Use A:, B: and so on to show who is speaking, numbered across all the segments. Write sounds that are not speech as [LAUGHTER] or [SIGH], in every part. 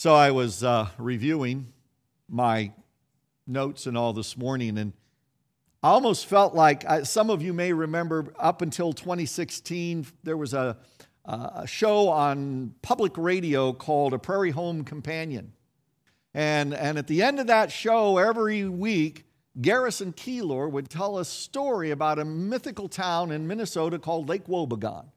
A: So I was uh, reviewing my notes and all this morning, and I almost felt like uh, some of you may remember up until 2016, there was a, a show on public radio called A Prairie Home Companion. And, and at the end of that show, every week, Garrison Keillor would tell a story about a mythical town in Minnesota called Lake Wobegon.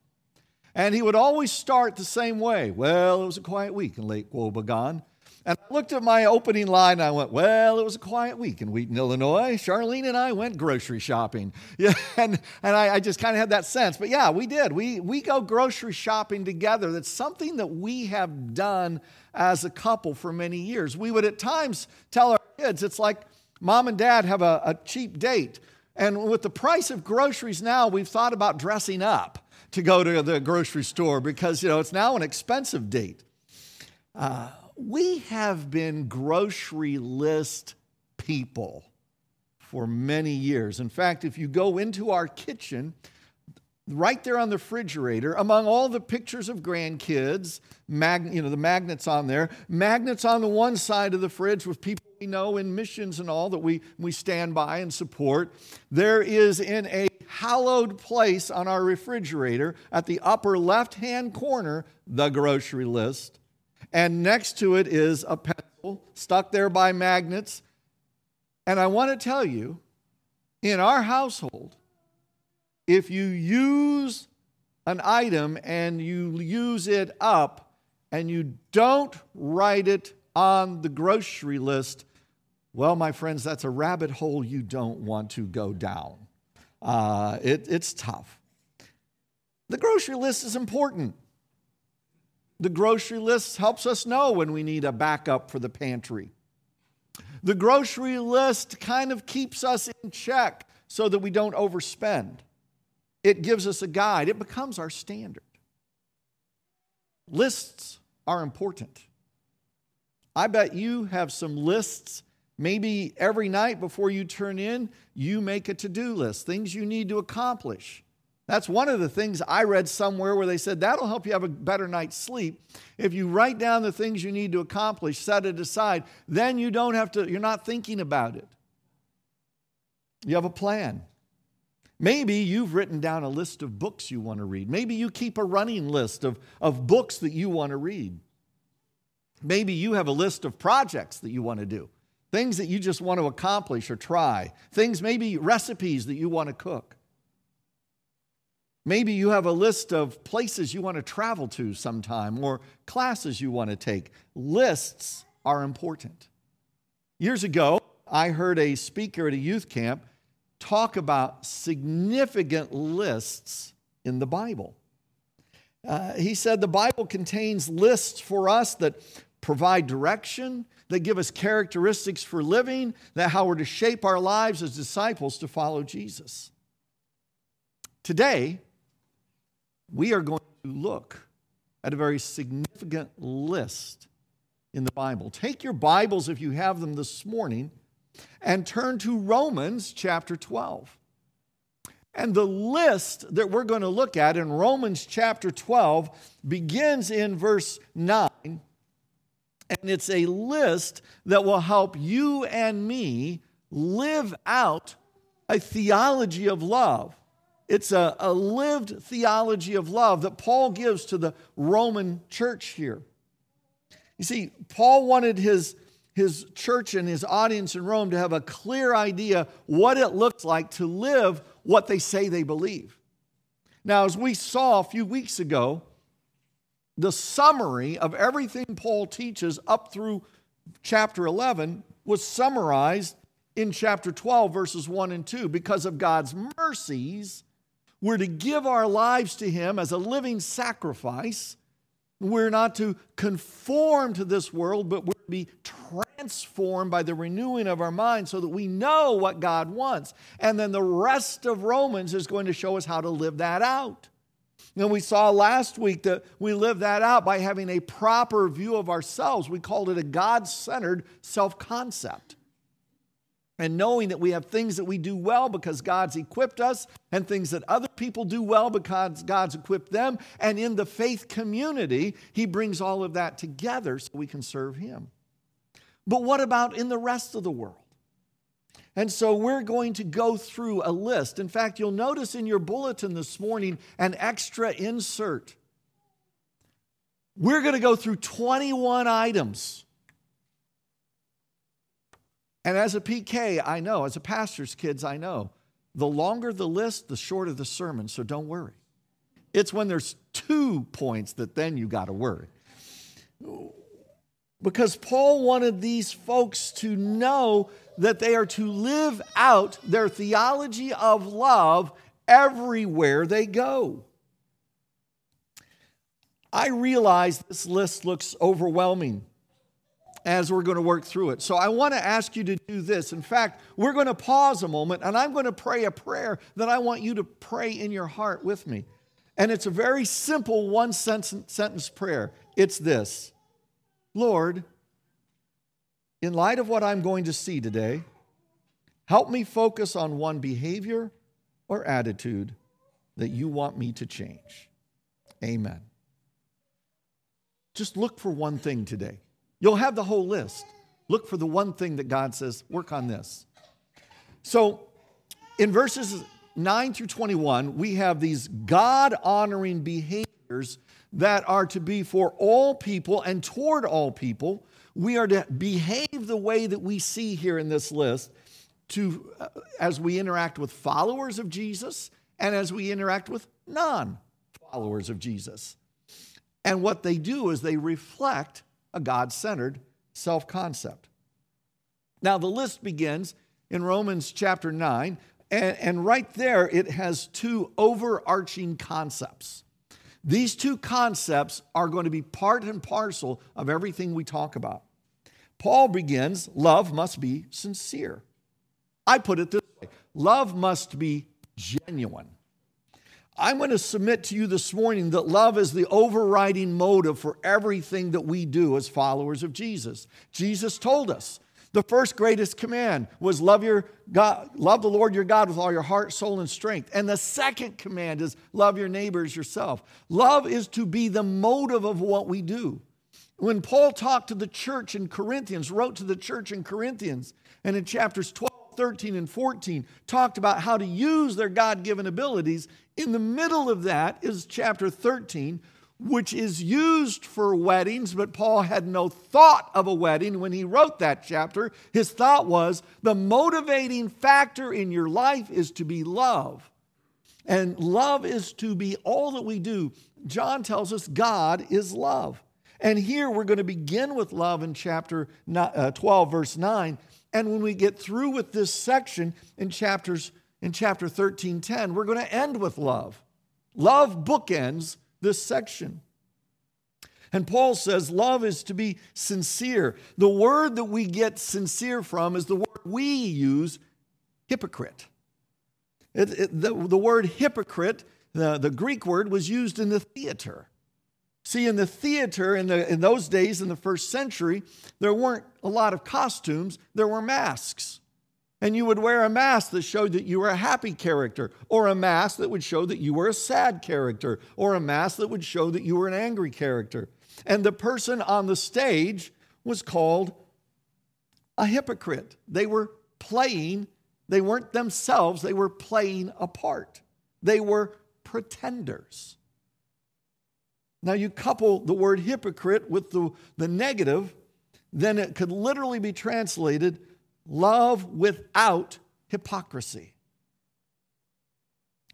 A: And he would always start the same way. Well, it was a quiet week in Lake Wobegon. And I looked at my opening line and I went, Well, it was a quiet week in Wheaton, Illinois. Charlene and I went grocery shopping. [LAUGHS] Yeah, and, and I, I just kind of had that sense. But yeah, we did. We, we go grocery shopping together. That's something that we have done as a couple for many years. We would at times tell our kids, it's like mom and dad have a, a cheap date. And with the price of groceries now, we've thought about dressing up to go to the grocery store because, you know, it's now an expensive date. Uh, we have been grocery list people for many years. In fact, if you go into our kitchen, right there on the refrigerator, among all the pictures of grandkids, mag, you know, the magnets on there, magnets on the one side of the fridge with people we know in missions and all that we, we stand by and support. There is in a hallowed place on our refrigerator at the upper left hand corner the grocery list. And next to it is a pencil stuck there by magnets. And I want to tell you, in our household, if you use an item and you use it up and you don't write it on the grocery list, well, my friends, that's a rabbit hole you don't want to go down. Uh, it, it's tough. The grocery list is important. The grocery list helps us know when we need a backup for the pantry. The grocery list kind of keeps us in check so that we don't overspend. It gives us a guide, it becomes our standard. Lists are important. I bet you have some lists Maybe every night before you turn in, you make a to do list, things you need to accomplish. That's one of the things I read somewhere where they said that'll help you have a better night's sleep. If you write down the things you need to accomplish, set it aside, then you don't have to, you're not thinking about it. You have a plan. Maybe you've written down a list of books you want to read. Maybe you keep a running list of, of books that you want to read. Maybe you have a list of projects that you want to do things that you just want to accomplish or try, things, maybe recipes that you want to cook. Maybe you have a list of places you want to travel to sometime or classes you want to take. Lists are important. Years ago, I heard a speaker at a youth camp talk about significant lists in the Bible. Uh, he said the Bible contains lists for us that provide direction, that give us characteristics for living, that how we're to shape our lives as disciples to follow Jesus. Today, we are going to look at a very significant list in the Bible. Take your Bibles, if you have them this morning, and turn to Romans chapter 12. And the list that we're going to look at in Romans chapter 12 begins in verse 9 and it's a list that will help you and me live out a theology of love. It's a, a lived theology of love that Paul gives to the Roman church here. You see, Paul wanted his, his church and his audience in Rome to have a clear idea what it looks like to live what they say they believe. Now, as we saw a few weeks ago, the summary of everything Paul teaches up through chapter 11 was summarized in chapter 12, verses 1 and 2. Because of God's mercies, we're to give our lives to Him as a living sacrifice. We're not to conform to this world, but we're to be transformed by the renewing of our mind so that we know what God wants. And then the rest of Romans is going to show us how to live that out. And we saw last week that we live that out by having a proper view of ourselves. We called it a God centered self concept. and knowing that we have things that we do well because God's equipped us, and things that other people do well because God's equipped them. And in the faith community, He brings all of that together so we can serve Him. But what about in the rest of the world? And so we're going to go through a list. In fact, you'll notice in your bulletin this morning an extra insert. We're going to go through 21 items and as a PK, I know, as a pastor's kids, I know, the longer the list, the shorter the sermon, so don't worry. It's when there's two points that then you got to worry. Because Paul wanted these folks to know that they are to live out their theology of love everywhere they go. I realize this list looks overwhelming as we're going to work through it. So I want to ask you to do this. In fact, we're going to pause a moment and I'm going to pray a prayer that I want you to pray in your heart with me. And it's a very simple one sentence prayer. It's this Lord, in light of what I'm going to see today, help me focus on one behavior or attitude that you want me to change. Amen. Just look for one thing today. You'll have the whole list. Look for the one thing that God says, work on this. So in verses 9 through 21, we have these God honoring behaviors that are to be for all people and toward all people. We are to behave the way that we see here in this list to, uh, as we interact with followers of Jesus and as we interact with non followers of Jesus. And what they do is they reflect a God centered self concept. Now, the list begins in Romans chapter 9, and, and right there it has two overarching concepts. These two concepts are going to be part and parcel of everything we talk about. Paul begins love must be sincere. I put it this way love must be genuine. I'm going to submit to you this morning that love is the overriding motive for everything that we do as followers of Jesus. Jesus told us the first greatest command was love your God, love the Lord your God with all your heart, soul, and strength. And the second command is love your neighbors yourself. Love is to be the motive of what we do. When Paul talked to the church in Corinthians, wrote to the church in Corinthians, and in chapters 12, 13, and 14 talked about how to use their God given abilities. In the middle of that is chapter 13, which is used for weddings, but Paul had no thought of a wedding when he wrote that chapter. His thought was the motivating factor in your life is to be love. And love is to be all that we do. John tells us God is love. And here we're going to begin with love in chapter uh, 12, verse 9. And when we get through with this section in chapters in chapter 13, 10, we're going to end with love. Love bookends this section. And Paul says love is to be sincere. The word that we get sincere from is the word we use, hypocrite. It, it, the, the word hypocrite, the, the Greek word, was used in the theater. See, in the theater in, the, in those days, in the first century, there weren't a lot of costumes, there were masks. And you would wear a mask that showed that you were a happy character, or a mask that would show that you were a sad character, or a mask that would show that you were an angry character. And the person on the stage was called a hypocrite. They were playing, they weren't themselves, they were playing a part. They were pretenders. Now, you couple the word hypocrite with the, the negative, then it could literally be translated love without hypocrisy.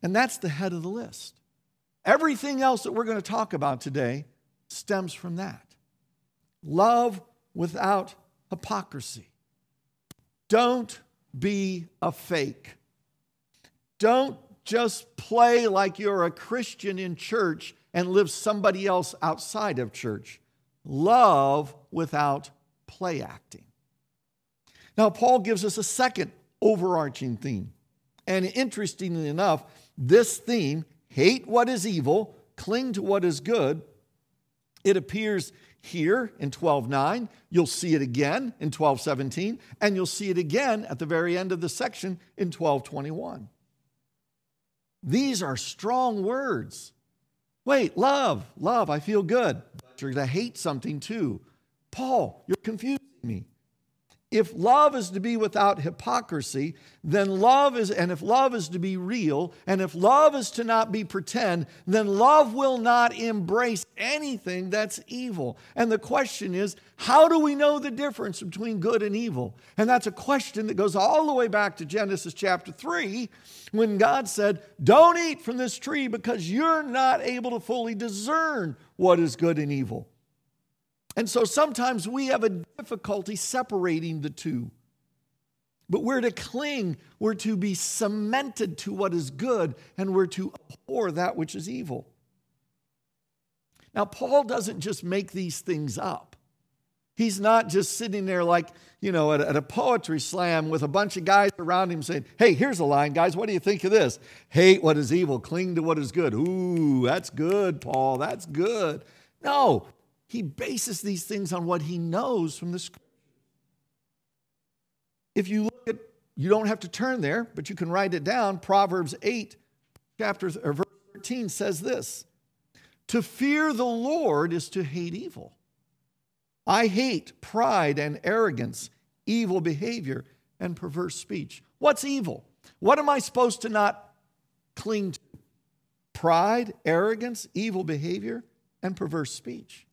A: And that's the head of the list. Everything else that we're going to talk about today stems from that. Love without hypocrisy. Don't be a fake. Don't just play like you're a Christian in church and live somebody else outside of church. Love without play acting. Now, Paul gives us a second overarching theme. And interestingly enough, this theme, hate what is evil, cling to what is good, it appears here in 12:9, you'll see it again in 12:17, and you'll see it again at the very end of the section in 12:21. These are strong words. Wait, love, love, I feel good. But you're going to hate something too. Paul, you're confusing me. If love is to be without hypocrisy, then love is, and if love is to be real, and if love is to not be pretend, then love will not embrace anything that's evil. And the question is, how do we know the difference between good and evil? And that's a question that goes all the way back to Genesis chapter 3, when God said, Don't eat from this tree because you're not able to fully discern what is good and evil. And so sometimes we have a difficulty separating the two. But we're to cling, we're to be cemented to what is good, and we're to abhor that which is evil. Now, Paul doesn't just make these things up. He's not just sitting there like, you know, at, a poetry slam with a bunch of guys around him saying, hey, here's a line, guys. What do you think of this? Hate what is evil, cling to what is good. Ooh, that's good, Paul. That's good. No, he bases these things on what he knows from the scripture. If you look at, you don't have to turn there, but you can write it down. Proverbs 8, chapter or verse 13 says this To fear the Lord is to hate evil. I hate pride and arrogance, evil behavior, and perverse speech. What's evil? What am I supposed to not cling to? Pride, arrogance, evil behavior, and perverse speech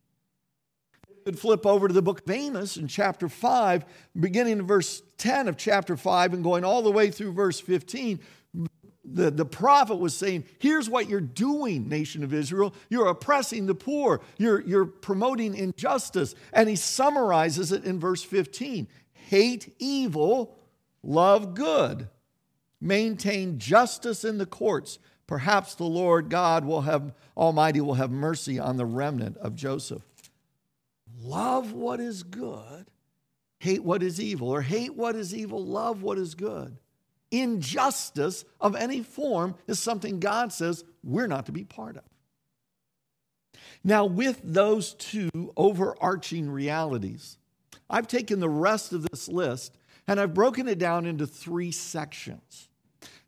A: could flip over to the book of Amos in chapter 5, beginning in verse 10 of chapter 5 and going all the way through verse 15. The, the prophet was saying, Here's what you're doing, nation of Israel. You're oppressing the poor, you're, you're promoting injustice. And he summarizes it in verse 15 Hate evil, love good, maintain justice in the courts. Perhaps the Lord God will have, Almighty will have mercy on the remnant of Joseph love what is good, hate what is evil, or hate what is evil, love what is good. Injustice of any form is something God says we're not to be part of. Now, with those two overarching realities, I've taken the rest of this list and I've broken it down into three sections.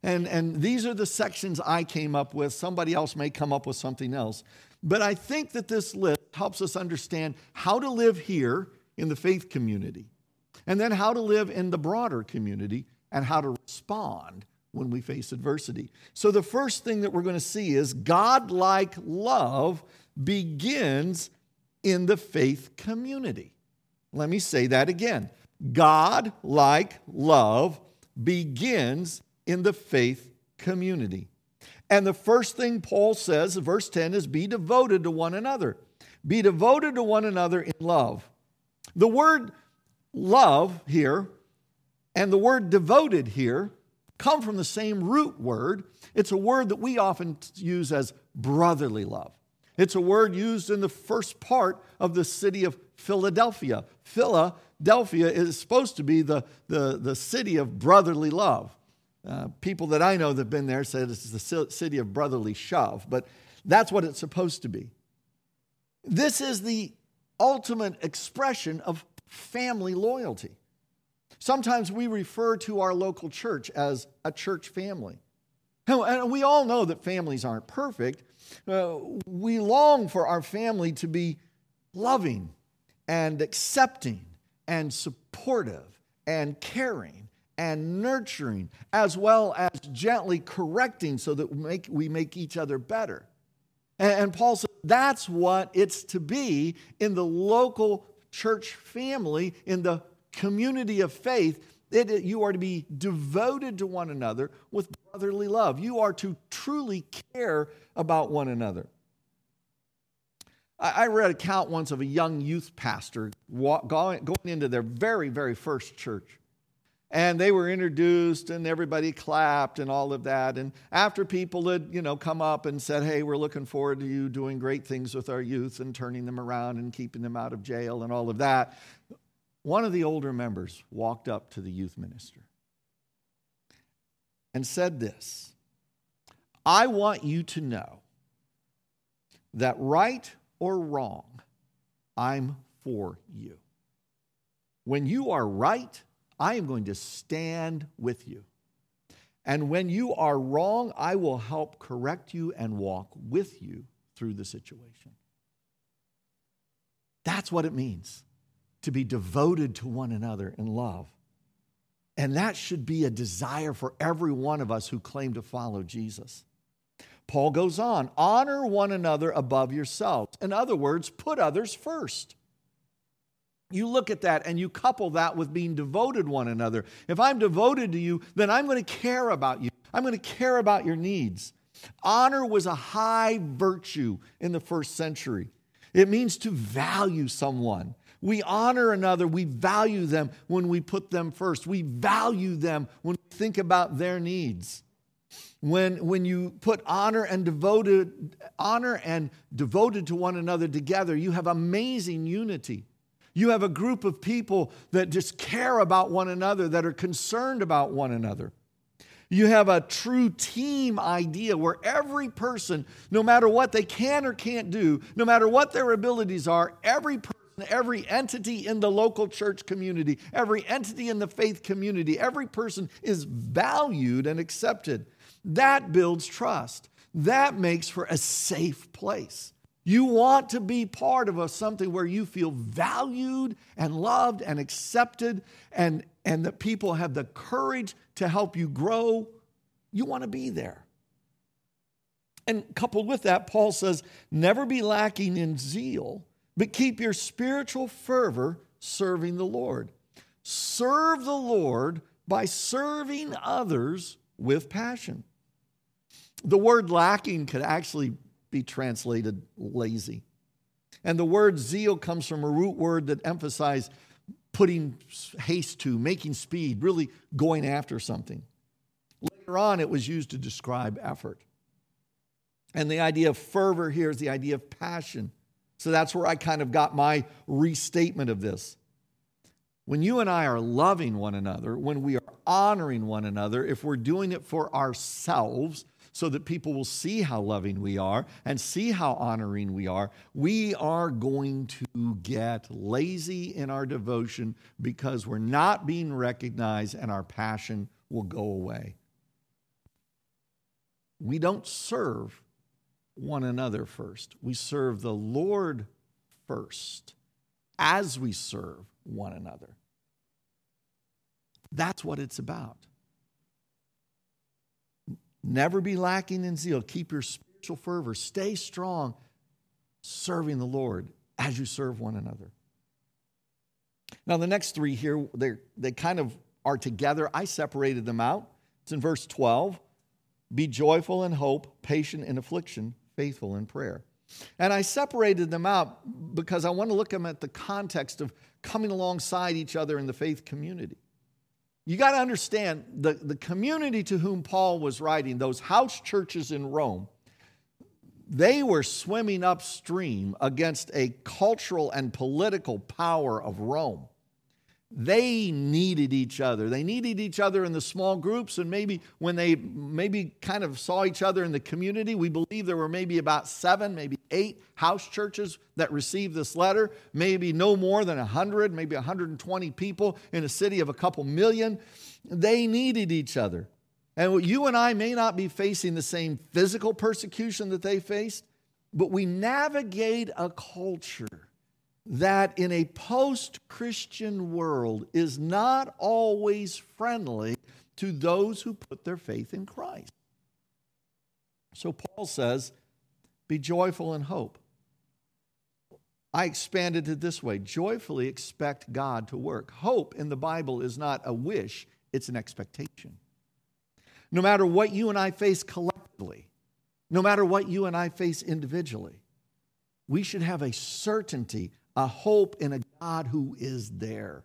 A: And, and these are the sections I came up with. Somebody else may come up with something else. But I think that this list helps us understand how to live here in the faith community, and then how to live in the broader community, and how to respond when we face adversity. So, the first thing that we're going to see is God-like love begins in the faith community. Let me say that again. God like love begins in the faith community. And the first thing Paul says, verse 10, is be devoted to one another. Be devoted to one another in love. The word love here and the word devoted here come from the same root word. It's a word that we often use as brotherly love. It's a word used in the first part of the city of Philadelphia. Philadelphia is supposed to be the, the, the city of brotherly love. Uh, people that I know that have been there said it's the city of brotherly shove, but that's what it's supposed to be. This is the ultimate expression of family loyalty. Sometimes we refer to our local church as a church family. And we all know that families aren't perfect. Uh, we long for our family to be loving and accepting and supportive and caring and nurturing, as well as gently correcting so that we make, we make each other better. And, and Paul says that's what it's to be in the local church family, in the community of faith. It, you are to be devoted to one another with brotherly love. You are to truly care about one another. I, I read a account once of a young youth pastor walk, going, going into their very, very first church. And they were introduced and everybody clapped and all of that. And after people had, you know, come up and said, hey, we're looking forward to you doing great things with our youth and turning them around and keeping them out of jail and all of that, one of the older members walked up to the youth minister and said this I want you to know that right or wrong, I'm for you. When you are right, I am going to stand with you. And when you are wrong, I will help correct you and walk with you through the situation. That's what it means to be devoted to one another in love. And that should be a desire for every one of us who claim to follow Jesus. Paul goes on honor one another above yourselves. In other words, put others first. You look at that and you couple that with being devoted one another. If I'm devoted to you, then I'm going to care about you. I'm going to care about your needs. Honor was a high virtue in the first century. It means to value someone. We honor another, we value them when we put them first. We value them when we think about their needs. When, when you put honor and devoted honor and devoted to one another together, you have amazing unity. You have a group of people that just care about one another, that are concerned about one another. You have a true team idea where every person, no matter what they can or can't do, no matter what their abilities are, every person, every entity in the local church community, every entity in the faith community, every person is valued and accepted. That builds trust. That makes for a safe place. You want to be part of a, something where you feel valued and loved and accepted, and, and that people have the courage to help you grow. You want to be there. And coupled with that, Paul says, never be lacking in zeal, but keep your spiritual fervor serving the Lord. Serve the Lord by serving others with passion. The word lacking could actually be translated lazy. And the word zeal comes from a root word that emphasizes putting haste to, making speed, really going after something. Later on, it was used to describe effort. And the idea of fervor here is the idea of passion. So that's where I kind of got my restatement of this. When you and I are loving one another, when we are honoring one another, if we're doing it for ourselves, so that people will see how loving we are and see how honoring we are, we are going to get lazy in our devotion because we're not being recognized and our passion will go away. We don't serve one another first, we serve the Lord first as we serve one another. That's what it's about. Never be lacking in zeal. Keep your spiritual fervor. Stay strong, serving the Lord as you serve one another. Now, the next three here, they kind of are together. I separated them out. It's in verse 12 Be joyful in hope, patient in affliction, faithful in prayer. And I separated them out because I want to look at them at the context of coming alongside each other in the faith community. You got to understand the, the community to whom Paul was writing, those house churches in Rome, they were swimming upstream against a cultural and political power of Rome they needed each other. They needed each other in the small groups and maybe when they maybe kind of saw each other in the community we believe there were maybe about seven maybe eight house churches that received this letter. Maybe no more than 100 maybe 120 people in a city of a couple million. They needed each other. And you and i may not be facing the same physical persecution that they faced but we navigate a culture that in a post Christian world is not always friendly to those who put their faith in Christ. So Paul says, Be joyful in hope. I expanded it this way joyfully expect God to work. Hope in the Bible is not a wish, it's an expectation. No matter what you and I face collectively, no matter what you and I face individually, we should have a certainty a hope in a God who is there.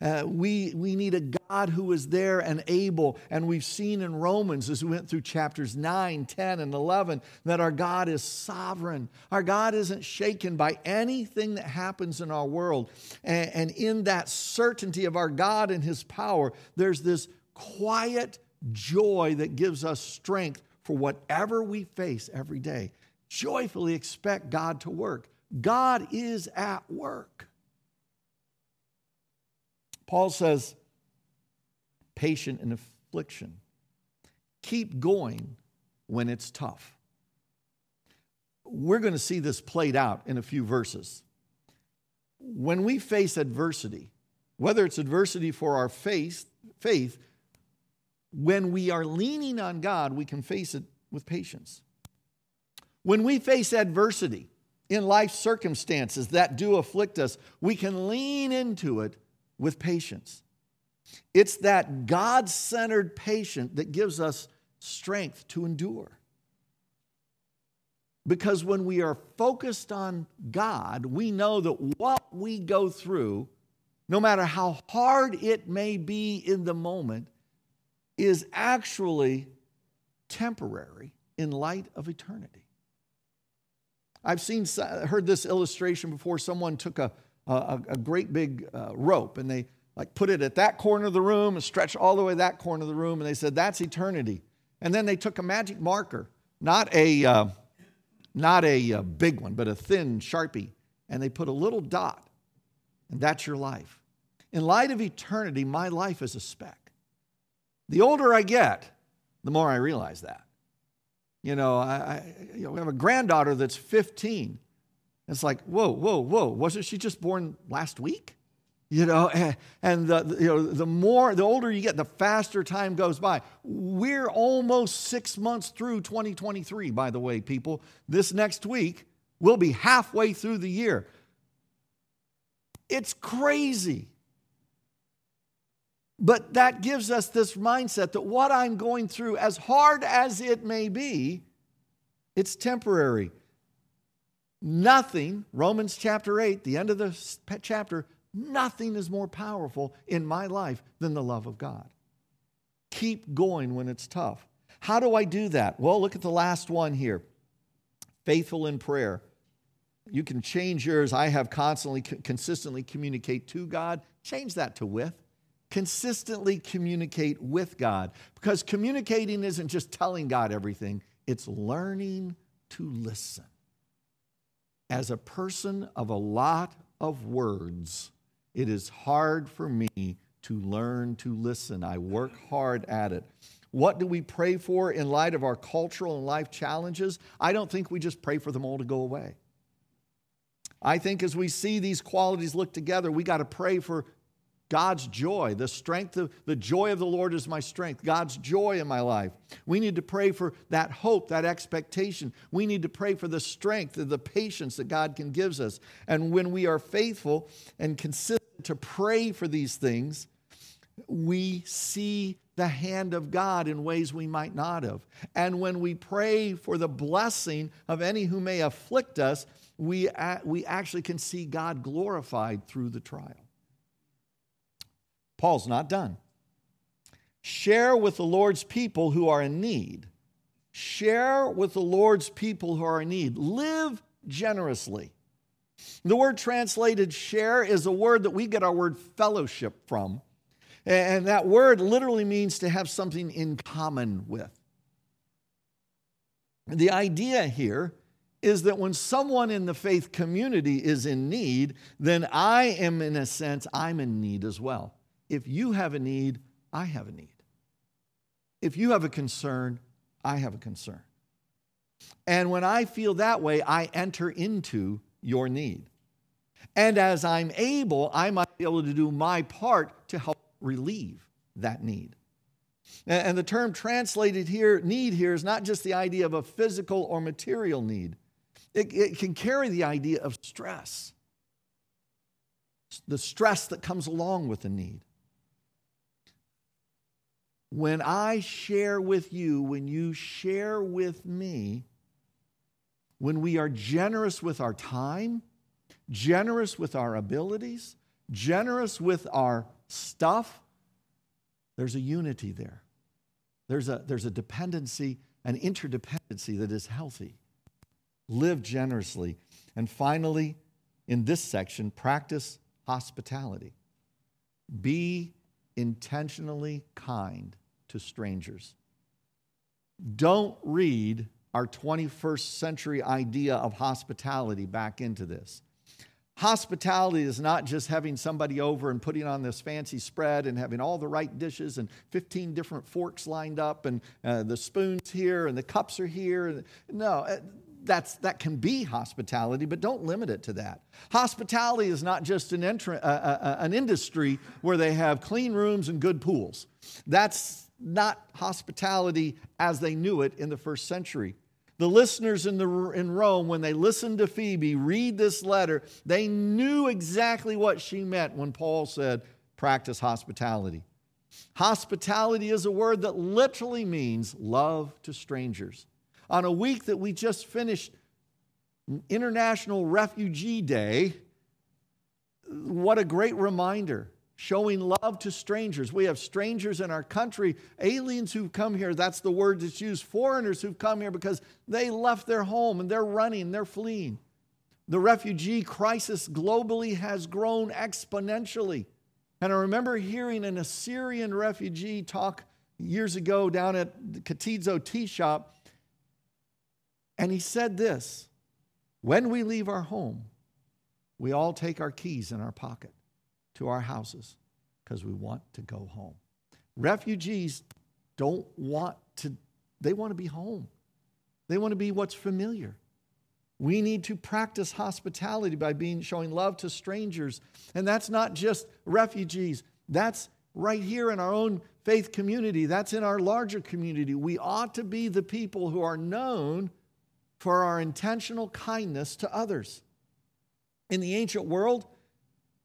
A: Uh, we, we need a God who is there and able. And we've seen in Romans as we went through chapters 9, 10, and 11 that our God is sovereign. Our God isn't shaken by anything that happens in our world. And, and in that certainty of our God and his power, there's this quiet joy that gives us strength for whatever we face every day. Joyfully expect God to work God is at work. Paul says, patient in affliction. Keep going when it's tough. We're going to see this played out in a few verses. When we face adversity, whether it's adversity for our faith, faith, when we are leaning on God, we can face it with patience. When we face adversity in life circumstances that do afflict us, we can lean into it with patience. It's that God centered patience that gives us strength to endure. Because when we are focused on God, we know that what we go through, no matter how hard it may be in the moment, is actually temporary in light of eternity. I've seen, heard this illustration before. Someone took a, a, a great big uh, rope and they like put it at that corner of the room and stretched all the way that corner of the room, and they said that's eternity. And then they took a magic marker, not a uh, not a, a uh, big one, but a thin sharpie, and they put a little dot, and that's your life. In light of eternity, my life is a speck. The older I get, the more I realize that. You know, I, I you know, we have a granddaughter that's 15. It's like, whoa, whoa, whoa, wasn't she just born last week? You know, and the, you know, the more, the older you get, the faster time goes by. We're almost six months through 2023, by the way, people. This next week, we'll be halfway through the year. It's crazy. But that gives us this mindset that what I'm going through, as hard as it may be, it's temporary. Nothing, Romans chapter 8, the end of the chapter, nothing is more powerful in my life than the love of God. Keep going when it's tough. How do I do that? Well, look at the last one here faithful in prayer. You can change yours. I have constantly, consistently communicate to God. Change that to with consistently communicate with God. Because communicating isn't just telling God everything, it's learning to listen. As a person of a lot of words, it is hard for me to learn to listen. I work hard at it. What do we pray for in light of our cultural and life challenges? I don't think we just pray for them all to go away. I think as we see these qualities look together, we got to pray for God's joy, the strength of the joy of the Lord is my strength, God's joy in my life. We need to pray for that hope, that expectation. We need to pray for the strength and the patience that God can give us. And when we are faithful and consistent to pray for these things, we see the hand of God in ways we might not have. And when we pray for the blessing of any who may afflict us, we, we actually can see God glorified through the trial. Paul's not done. Share with the Lord's people who are in need. Share with the Lord's people who are in need. Live generously. The word translated share is a word that we get our word fellowship from. And that word literally means to have something in common with. The idea here is that when someone in the faith community is in need, then I am, in a sense, I'm in need as well. If you have a need, I have a need. If you have a concern, I have a concern. And when I feel that way, I enter into your need. And as I'm able, I might be able to do my part to help relieve that need. And the term translated here, need here, is not just the idea of a physical or material need, it, it can carry the idea of stress, the stress that comes along with the need when I share with you, when you share with me, when we are generous with our time, generous with our abilities, generous with our stuff, there's a unity there. There's a, there's a dependency, an interdependency that is healthy. Live generously. And finally, in this section, practice hospitality. Be intentionally kind to strangers. Don't read our 21st century idea of hospitality back into this. Hospitality is not just having somebody over and putting on this fancy spread and having all the right dishes and 15 different forks lined up and uh, the spoons here and the cups are here. No, uh, that's, that can be hospitality, but don't limit it to that. Hospitality is not just an, entr- uh, uh, uh, an industry where they have clean rooms and good pools. That's not hospitality as they knew it in the first century. The listeners in, the, in Rome, when they listened to Phoebe read this letter, they knew exactly what she meant when Paul said, practice hospitality. Hospitality is a word that literally means love to strangers. On a week that we just finished, International Refugee Day, what a great reminder showing love to strangers. We have strangers in our country, aliens who've come here. That's the word that's used. Foreigners who've come here because they left their home and they're running, they're fleeing. The refugee crisis globally has grown exponentially. And I remember hearing an Assyrian refugee talk years ago down at the Katizo Tea Shop. And he said this When we leave our home, we all take our keys in our pocket to our houses because we want to go home. Refugees don't want to, they want to be home. They want to be what's familiar. We need to practice hospitality by being showing love to strangers. And that's not just refugees. That's right here in our own faith community. That's in our larger community. We ought to be the people who are known for our intentional kindness to others. In the ancient world,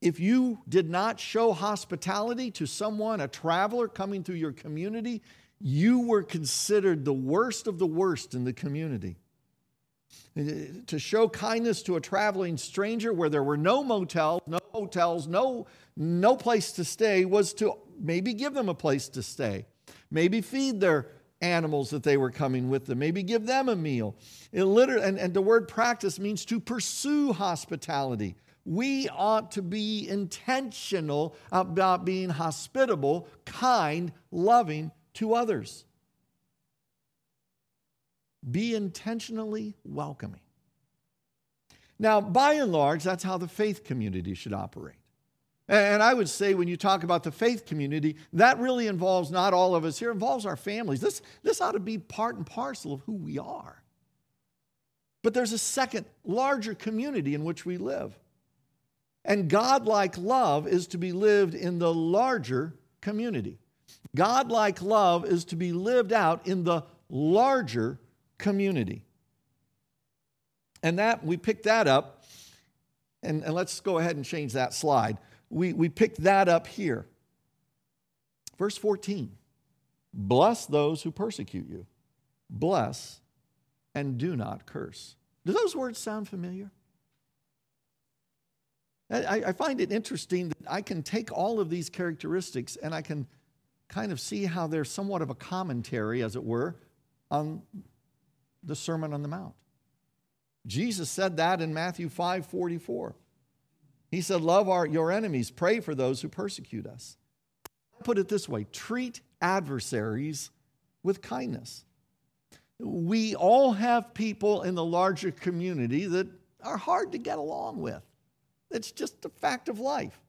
A: if you did not show hospitality to someone, a traveler coming through your community, you were considered the worst of the worst in the community. To show kindness to a traveling stranger where there were no motels, no hotels, no, no place to stay was to maybe give them a place to stay, maybe feed their animals that they were coming with them, maybe give them a meal. It literally, and, and the word practice means to pursue hospitality we ought to be intentional about being hospitable, kind, loving to others. Be intentionally welcoming. Now, by and large, that's how the faith community should operate. And I would say when you talk about the faith community, that really involves not all of us here, involves our families. This, this ought to be part and parcel of who we are. But there's a second, larger community in which we live. And godlike love is to be lived in the larger community. Godlike love is to be lived out in the larger community. And that we picked that up, and, and let's go ahead and change that slide. We, we picked that up here. Verse 14 Bless those who persecute you, bless and do not curse. Do those words sound familiar? I, I find it interesting that I can take all of these characteristics and I can kind of see how they're somewhat of a commentary, as it were, on the Sermon on the Mount. Jesus said that in Matthew 5 44. He said, Love our, your enemies, pray for those who persecute us. I put it this way treat adversaries with kindness. We all have people in the larger community that are hard to get along with. It's just a fact of life.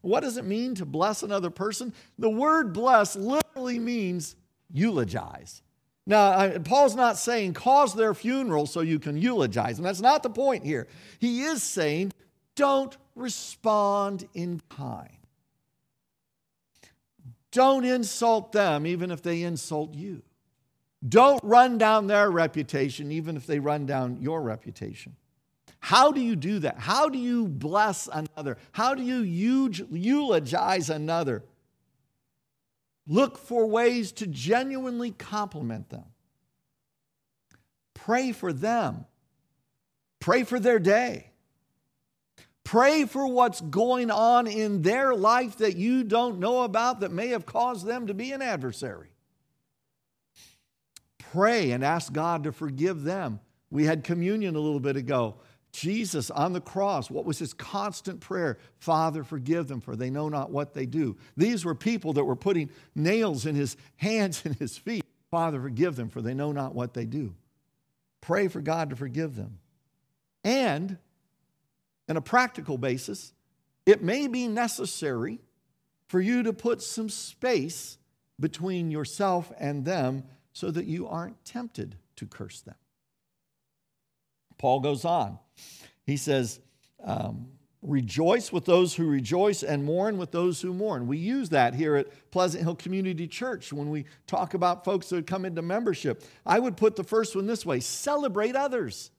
A: What does it mean to bless another person? The word bless literally means eulogize. Now, Paul's not saying cause their funeral so you can eulogize them. That's not the point here. He is saying don't respond in kind. Don't insult them even if they insult you. Don't run down their reputation even if they run down your reputation. How do you do that? How do you bless another? How do you eulogize another? Look for ways to genuinely compliment them. Pray for them. Pray for their day. Pray for what's going on in their life that you don't know about that may have caused them to be an adversary. Pray and ask God to forgive them. We had communion a little bit ago. Jesus on the cross, what was his constant prayer? Father, forgive them, for they know not what they do. These were people that were putting nails in his [LAUGHS] hands and his feet. Father, forgive them, for they know not what they do. pray for God to forgive them. And, in a practical basis, it may be necessary for you to put some space between yourself and them so that you aren't tempted to curse them. Paul goes on. He says, um, Rejoice with those who rejoice and mourn with those who mourn. We use that here at Pleasant Hill Community Church when we talk about folks that come into membership. I would put the first one this way celebrate others.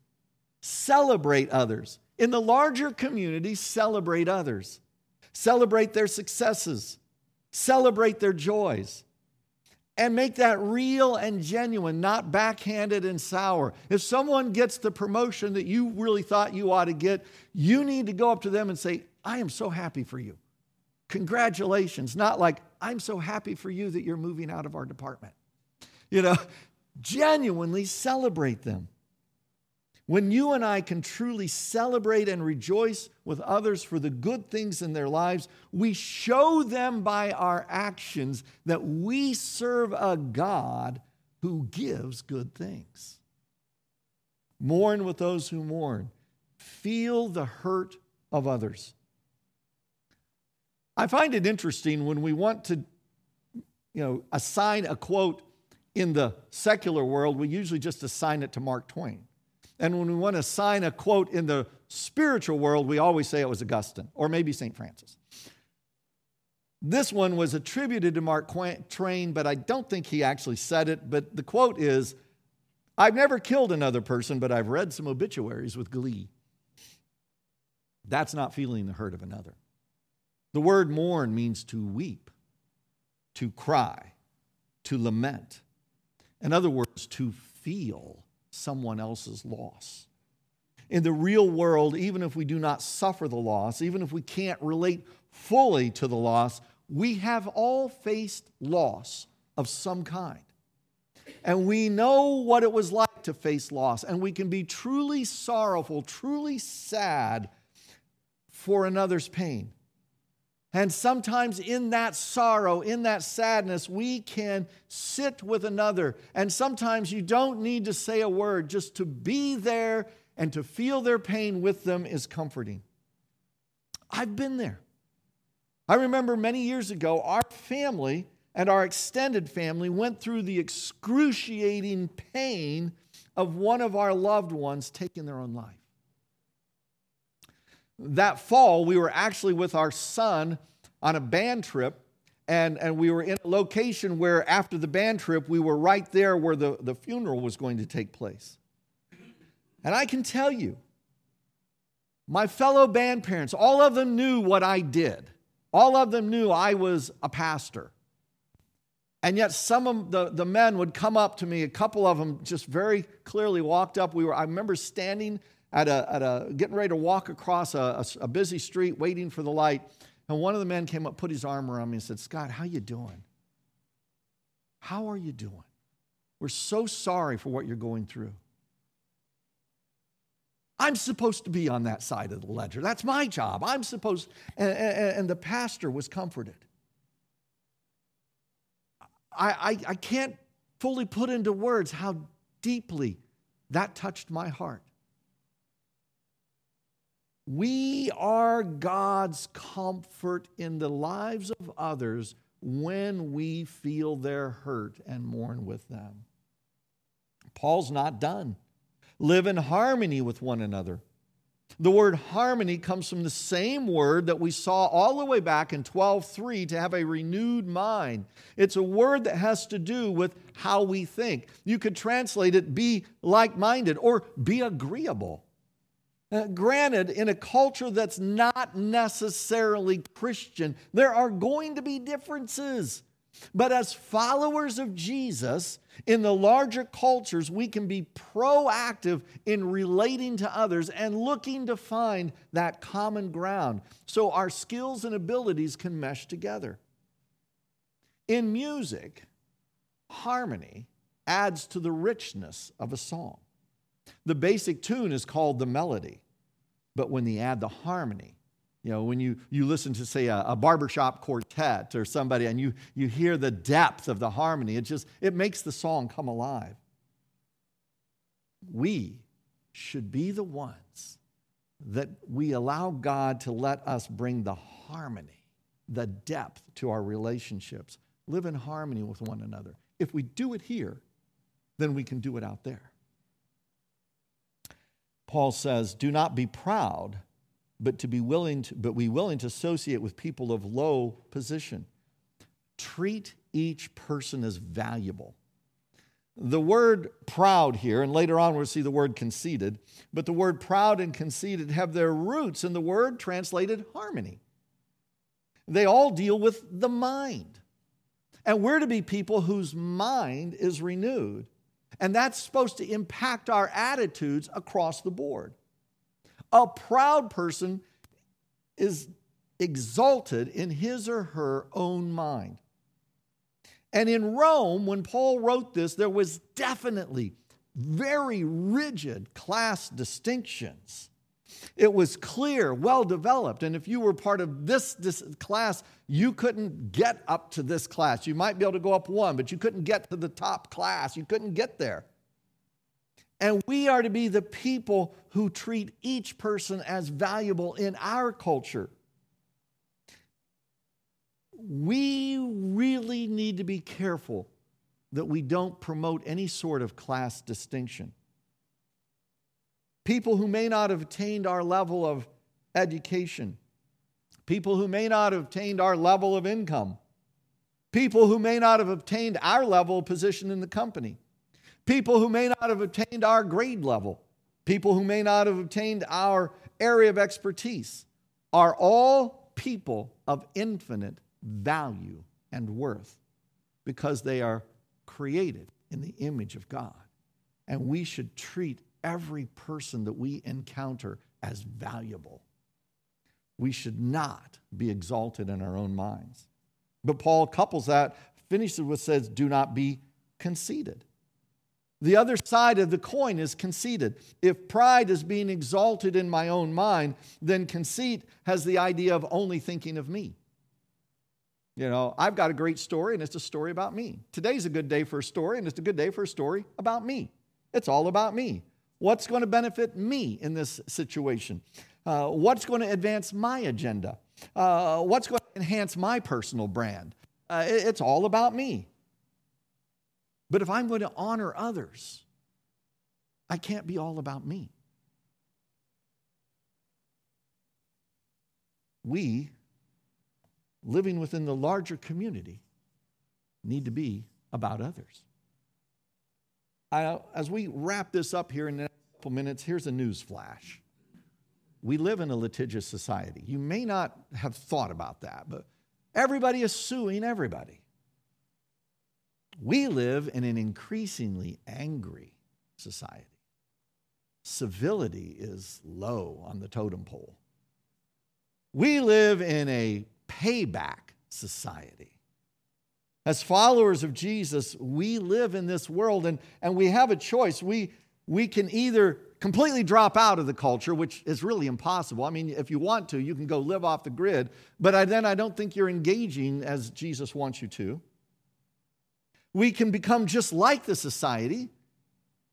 A: Celebrate others. In the larger community, celebrate others. Celebrate their successes. Celebrate their joys and make that real and genuine, not backhanded and sour. If someone gets the promotion that you really thought you ought to get, you need to go up to them and say, I am so happy for you. Congratulations. Not like, I'm so happy for you that you're moving out of our department. You know, genuinely celebrate them. When you and I can truly celebrate and rejoice with others for the good things in their lives, we show them by our actions that we serve a God who gives good things. Mourn with those who mourn, feel the hurt of others. I find it interesting when we want to you know, assign a quote in the secular world, we usually just assign it to Mark Twain. And when we want to sign a quote in the spiritual world, we always say it was Augustine or maybe St. Francis. This one was attributed to Mark Twain, but I don't think he actually said it. But the quote is I've never killed another person, but I've read some obituaries with glee. That's not feeling the hurt of another. The word mourn means to weep, to cry, to lament. In other words, to feel someone else's loss. In the real world, even if we do not suffer the loss, even if we can't relate fully to the loss, we have all faced loss of some kind. And we know what it was like to face loss, and we can be truly sorrowful, truly sad for another's pain. And sometimes in that sorrow, in that sadness, we can sit with another. And sometimes you don't need to say a word, just to be there and to feel their pain with them is comforting. I've been there. I remember many years ago, our family and our extended family went through the excruciating pain of one of our loved ones taking their own life that fall, we were actually with our son on a band trip, and, and we were in a location where, after the band trip, we were right there where the, the funeral was going to take place. And I can tell you, my fellow band parents, all of them knew what I did. All of them knew I was a pastor. And yet, some of the, the men would come up to me. A couple of them just very clearly walked up. We were, I remember standing at a, at a getting ready to walk across a, a, a busy street waiting for the light. And one of the men came up, put his arm around me and said, Scott, how you doing? How are you doing? We're so sorry for what you're going through. I'm supposed to be on that side of the ledger. That's my job. I'm supposed, and, and, and the pastor was comforted. I, I, I can't fully put into words how deeply that touched my heart. We are God's comfort in the lives of others when we feel their hurt and mourn with them. Paul's not done. Live in harmony with one another. The word harmony comes from the same word that we saw all the way back in 12:3 to have a renewed mind. It's a word that has to do with how we think. You could translate it be like-minded or be agreeable. Uh, granted, in a culture that's not necessarily Christian, there are going to be differences. But as followers of Jesus, in the larger cultures, we can be proactive in relating to others and looking to find that common ground so our skills and abilities can mesh together. In music, harmony adds to the richness of a song. The basic tune is called the melody, but when they add the harmony, you know, when you, you listen to, say, a, a barbershop quartet or somebody and you, you hear the depth of the harmony, it just, it makes the song come alive. we should be the ones that we allow God to let us bring the harmony, the depth to our relationships, live in harmony with one another. If we do it here, then we can do it out there. Paul says, Do not be proud, but to be willing to, but be willing to associate with people of low position. Treat each person as valuable. The word proud here, and later on we'll see the word conceited, but the word proud and conceited have their roots in the word translated harmony. They all deal with the mind. And we're to be people whose mind is renewed. And that's supposed to impact our attitudes across the board. A proud person is exalted in his or her own mind. And in Rome, when Paul wrote this, there was definitely very rigid class distinctions. It was clear, well developed. And if you were part of this, this, class, you couldn't get up to this class. You might be able to go up one, but you couldn't get to the top class. You couldn't get there. And we are to be the people who treat each person as valuable in our culture. We really need to be careful that we don't promote any sort of class distinction people who may not have attained our level of education, people who may not have attained our level of income, people who may not have obtained our level of position in the company, people who may not have obtained our grade level, people who may not have obtained our area of expertise, are all people of infinite value and worth because they are created in the image of God. And we should treat every person that we encounter as valuable. We should not be exalted in our own minds. But Paul couples that, finishes with says, do not be conceited. The other side of the coin is conceited. If pride is being exalted in my own mind, then conceit has the idea of only thinking of me. You know, I've got a great story and it's a story about me. Today's a good day for a story and it's a good day for a story about me. It's all about me. What's going to benefit me in this situation? Uh, what's going to advance my agenda? Uh, what's going to enhance my personal brand? Uh, it, it's all about me. But if I'm going to honor others, I can't be all about me. We, living within the larger community, need to be about others. I, as we wrap this up here in the next couple minutes, here's a news flash. We live in a litigious society. You may not have thought about that, but everybody is suing everybody. We live in an increasingly angry society. Civility is low on the totem pole. We live in a payback society. As followers of Jesus, we live in this world and, and we have a choice. We, we can either completely drop out of the culture, which is really impossible. I mean, if you want to, you can go live off the grid, but I, then I don't think you're engaging as Jesus wants you to. We can become just like the society.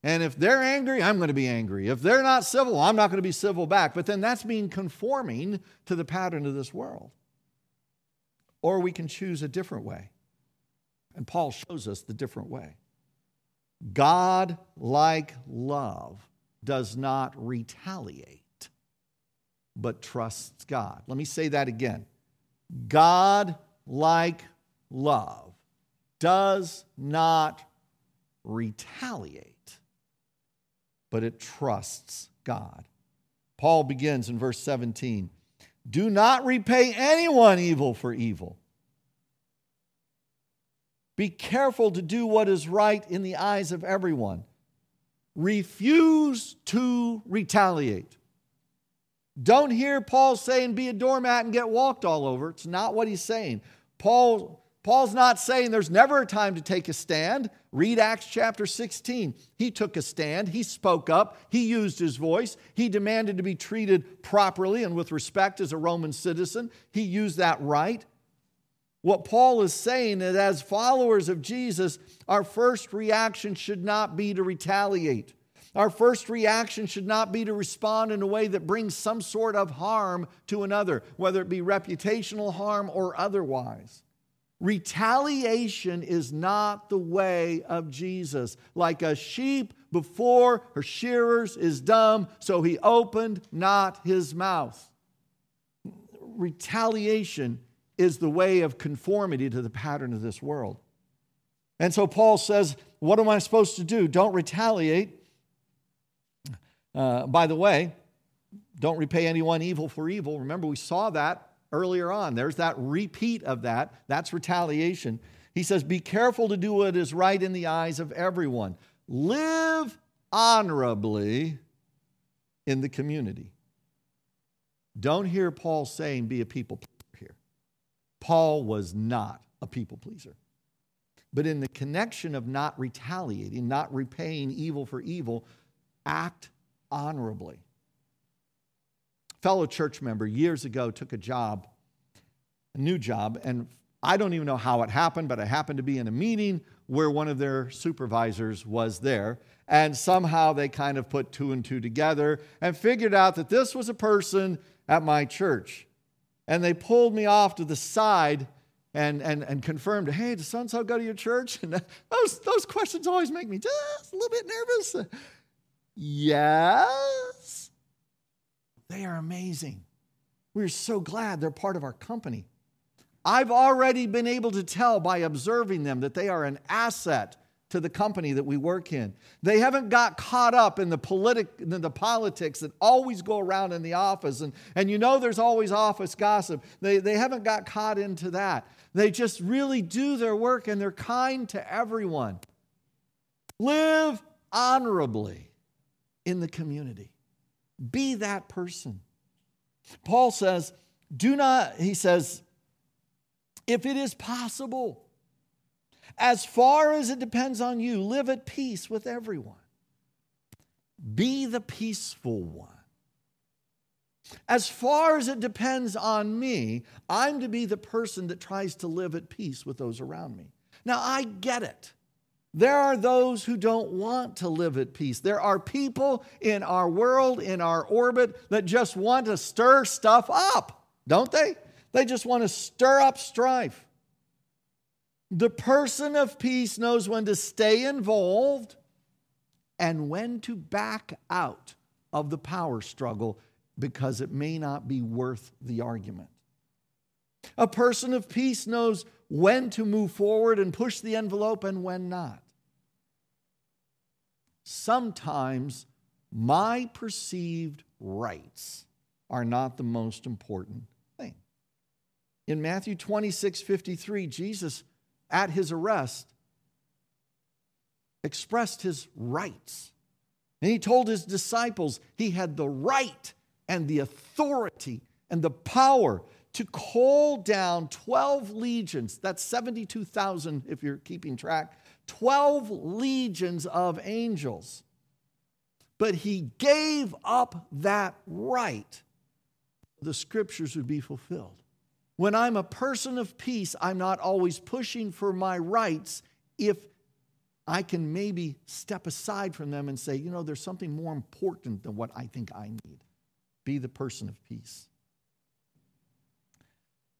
A: And if they're angry, I'm going to be angry. If they're not civil, I'm not going to be civil back. But then that's being conforming to the pattern of this world. Or we can choose a different way. And Paul shows us the different way. God like love does not retaliate, but trusts God. Let me say that again. God like love does not retaliate, but it trusts God. Paul begins in verse 17 Do not repay anyone evil for evil be careful to do what is right in the eyes of everyone. Refuse to retaliate. Don't hear Paul saying be a doormat and get walked all over. It's not what he's saying. Paul, Paul's not saying there's never a time to take a stand. Read Acts chapter 16. He took a stand, he spoke up, he used his voice, he demanded to be treated properly and with respect as a Roman citizen. He used that right. What Paul is saying is, as followers of Jesus, our first reaction should not be to retaliate. Our first reaction should not be to respond in a way that brings some sort of harm to another, whether it be reputational harm or otherwise. Retaliation is not the way of Jesus. Like a sheep before her shearers is dumb, so he opened not his mouth. Retaliation is the way of conformity to the pattern of this world. And so Paul says, What am I supposed to do? Don't retaliate. Uh, by the way, don't repay anyone evil for evil. Remember, we saw that earlier on. There's that repeat of that. That's retaliation. He says, Be careful to do what is right in the eyes of everyone. Live honorably in the community. Don't hear Paul saying, Be a people. Paul was not a people pleaser. But in the connection of not retaliating, not repaying evil for evil, act honorably. Fellow church member years ago took a job, a new job, and I don't even know how it happened, but I happened to be in a meeting where one of their supervisors was there. And somehow they kind of put two and two together and figured out that this was a person at my church. And they pulled me off to the side and, and, and confirmed, hey, does so and so go to your church? [LAUGHS] And those, those questions always make me just a little bit nervous. Yes. They are amazing. We're so glad they're part of our company. I've already been able to tell by observing them that they are an asset to the company that we work in. They haven't got caught up in the, politic, in the politics that always go around in the office. And, and you know there's always office gossip. They, they haven't got caught into that. They just really do their work and they're kind to everyone. Live honorably in the community. Be that person. Paul says, do not, he says, if it is possible, as far as it depends on you, live at peace with everyone. Be the peaceful one. As far as it depends on me, I'm to be the person that tries to live at peace with those around me. Now, I get it. There are those who don't want to live at peace. There are people in our world, in our orbit, that just want to stir stuff up, don't they? They just want to stir up strife. The person of peace knows when to stay involved and when to back out of the power struggle because it may not be worth the argument. A person of peace knows when to move forward and push the envelope and when not sometimes my perceived rights are not the most important thing. In Matthew 26 53, Jesus, at his arrest, expressed his rights. And he told his disciples he had the right and the authority and the power to call down 12 legions. That's 72,000 if you're keeping track 12 legions of angels. But he gave up that right. The scriptures would be fulfilled. When I'm a person of peace, I'm not always pushing for my rights if I can maybe step aside from them and say, you know, there's something more important than what I think I need. Be the person of peace.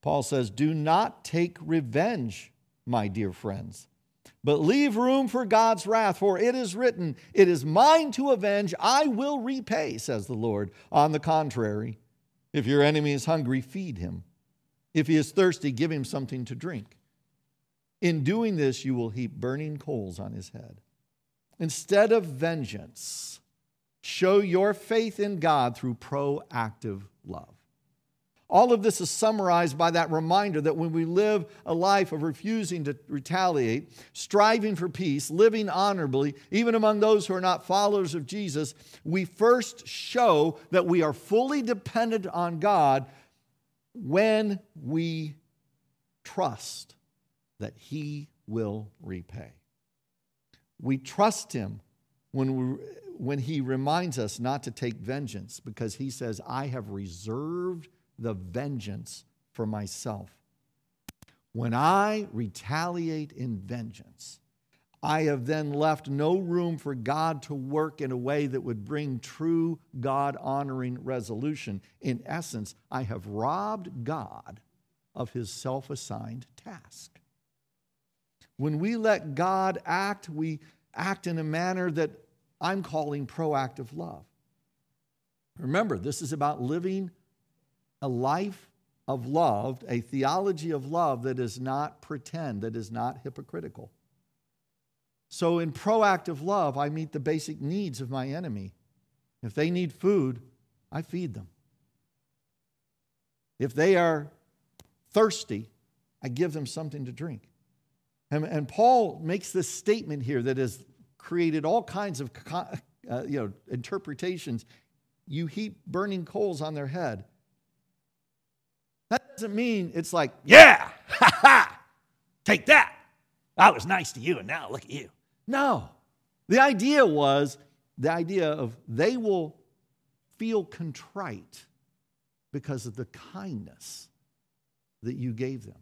A: Paul says, Do not take revenge, my dear friends but leave room for God's wrath, for it is written, It is mine to avenge, I will repay, says the Lord. On the contrary, if your enemy is hungry, feed him. If he is thirsty, give him something to drink. In doing this, you will heap burning coals on his head. Instead of vengeance, show your faith in God through proactive love. All of this is summarized by that reminder that when we live a life of refusing to retaliate, striving for peace, living honorably, even among those who are not followers of Jesus, we first show that we are fully dependent on God when we trust that He will repay. We trust Him when, we, when He reminds us not to take vengeance because He says, I have reserved the vengeance for myself. When I retaliate in vengeance, I have then left no room for God to work in a way that would bring true God honoring resolution. In essence, I have robbed God of his self assigned task. When we let God act, we act in a manner that I'm calling proactive love. Remember, this is about living a life of love, a theology of love that is not pretend, that is not hypocritical. So, in proactive love, I meet the basic needs of my enemy. If they need food, I feed them. If they are thirsty, I give them something to drink. And, and Paul makes this statement here that has created all kinds of uh, you know, interpretations. You heap burning coals on their head. That doesn't mean it's like, yeah, [LAUGHS] ha ha, take that. I was nice to you, and now look at you. No. The idea was the idea of they will feel contrite because of the kindness that you gave them.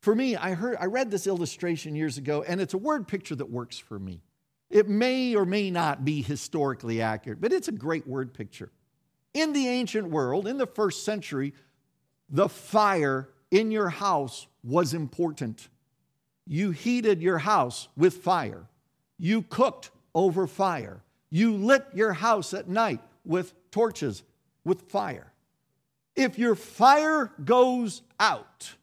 A: For me, I heard I read this illustration years ago and it's a word picture that works for me. It may or may not be historically accurate, but it's a great word picture. In the ancient world, in the first century, the fire in your house was important. You heated your house with fire. You cooked over fire. You lit your house at night with torches, with fire. If your fire goes out,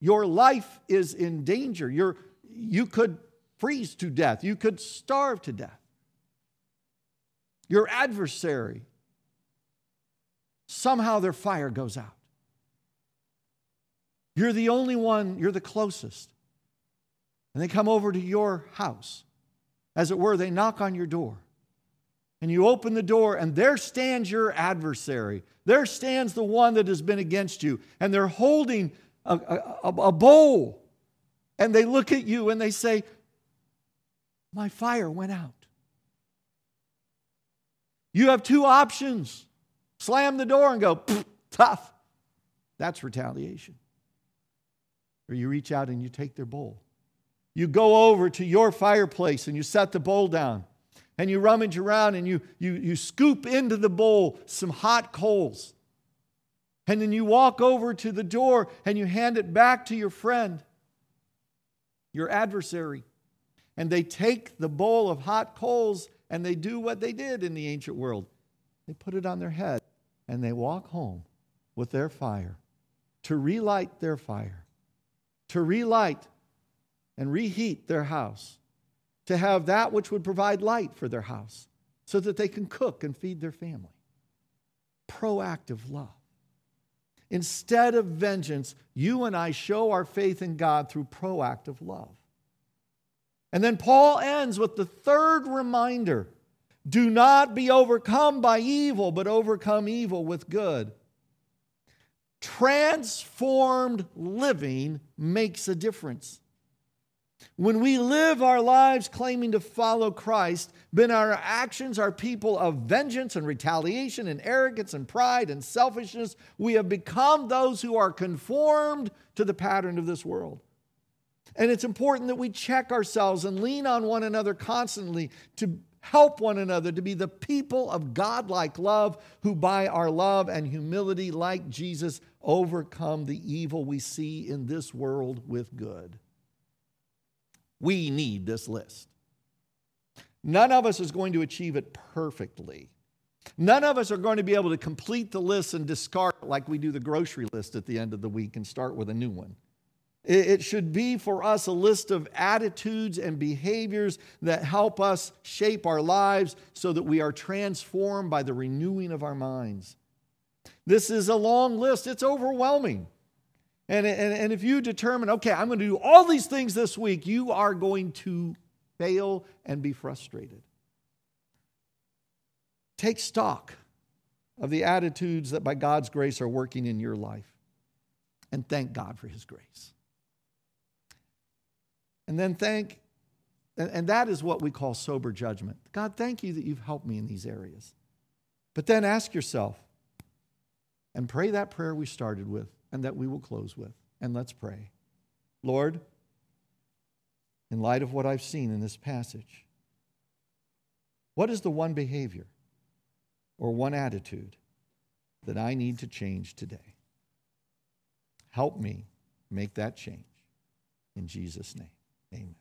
A: your life is in danger. You're, you could freeze to death. You could starve to death. Your adversary, somehow their fire goes out. You're the only one, you're the closest. And they come over to your house. As it were, they knock on your door. And you open the door, and there stands your adversary. There stands the one that has been against you. And they're holding a, a, a bowl. And they look at you and they say, My fire went out. You have two options slam the door and go, tough. That's retaliation. Or you reach out and you take their bowl you go over to your fireplace and you set the bowl down and you rummage around and you, you, you scoop into the bowl some hot coals. And then you walk over to the door and you hand it back to your friend, your adversary. And they take the bowl of hot coals and they do what they did in the ancient world they put it on their head and they walk home with their fire to relight their fire, to relight and reheat their house, to have that which would provide light for their house so that they can cook and feed their family. Proactive love. Instead of vengeance, you and I show our faith in God through proactive love. And then Paul ends with the third reminder do not be overcome by evil, but overcome evil with good. Transformed living makes a difference. When we live our lives claiming to follow Christ, then our actions are people of vengeance and retaliation and arrogance and pride and selfishness. We have become those who are conformed to the pattern of this world. And it's important that we check ourselves and lean on one another constantly to help one another to be the people of godlike love who, by our love and humility, like Jesus, overcome the evil we see in this world with good. We need this list. None of us is going to achieve it perfectly. None of us are going to be able to complete the list and discard it like we do the grocery list at the end of the week and start with a new one. It should be for us a list of attitudes and behaviors that help us shape our lives so that we are transformed by the renewing of our minds. This is a long list, it's overwhelming. And, and, and if you determine, okay, I'm going to do all these things this week, you are going to fail and be frustrated. Take stock of the attitudes that by God's grace are working in your life and thank God for His grace. And then thank, and, and that is what we call sober judgment. God, thank you that you've helped me in these areas. But then ask yourself and pray that prayer we started with and that we will close with. And let's pray. Lord, in light of what I've seen in this passage? What is the one behavior or one attitude that I need to change today? Help me make that change. In Jesus' name, amen.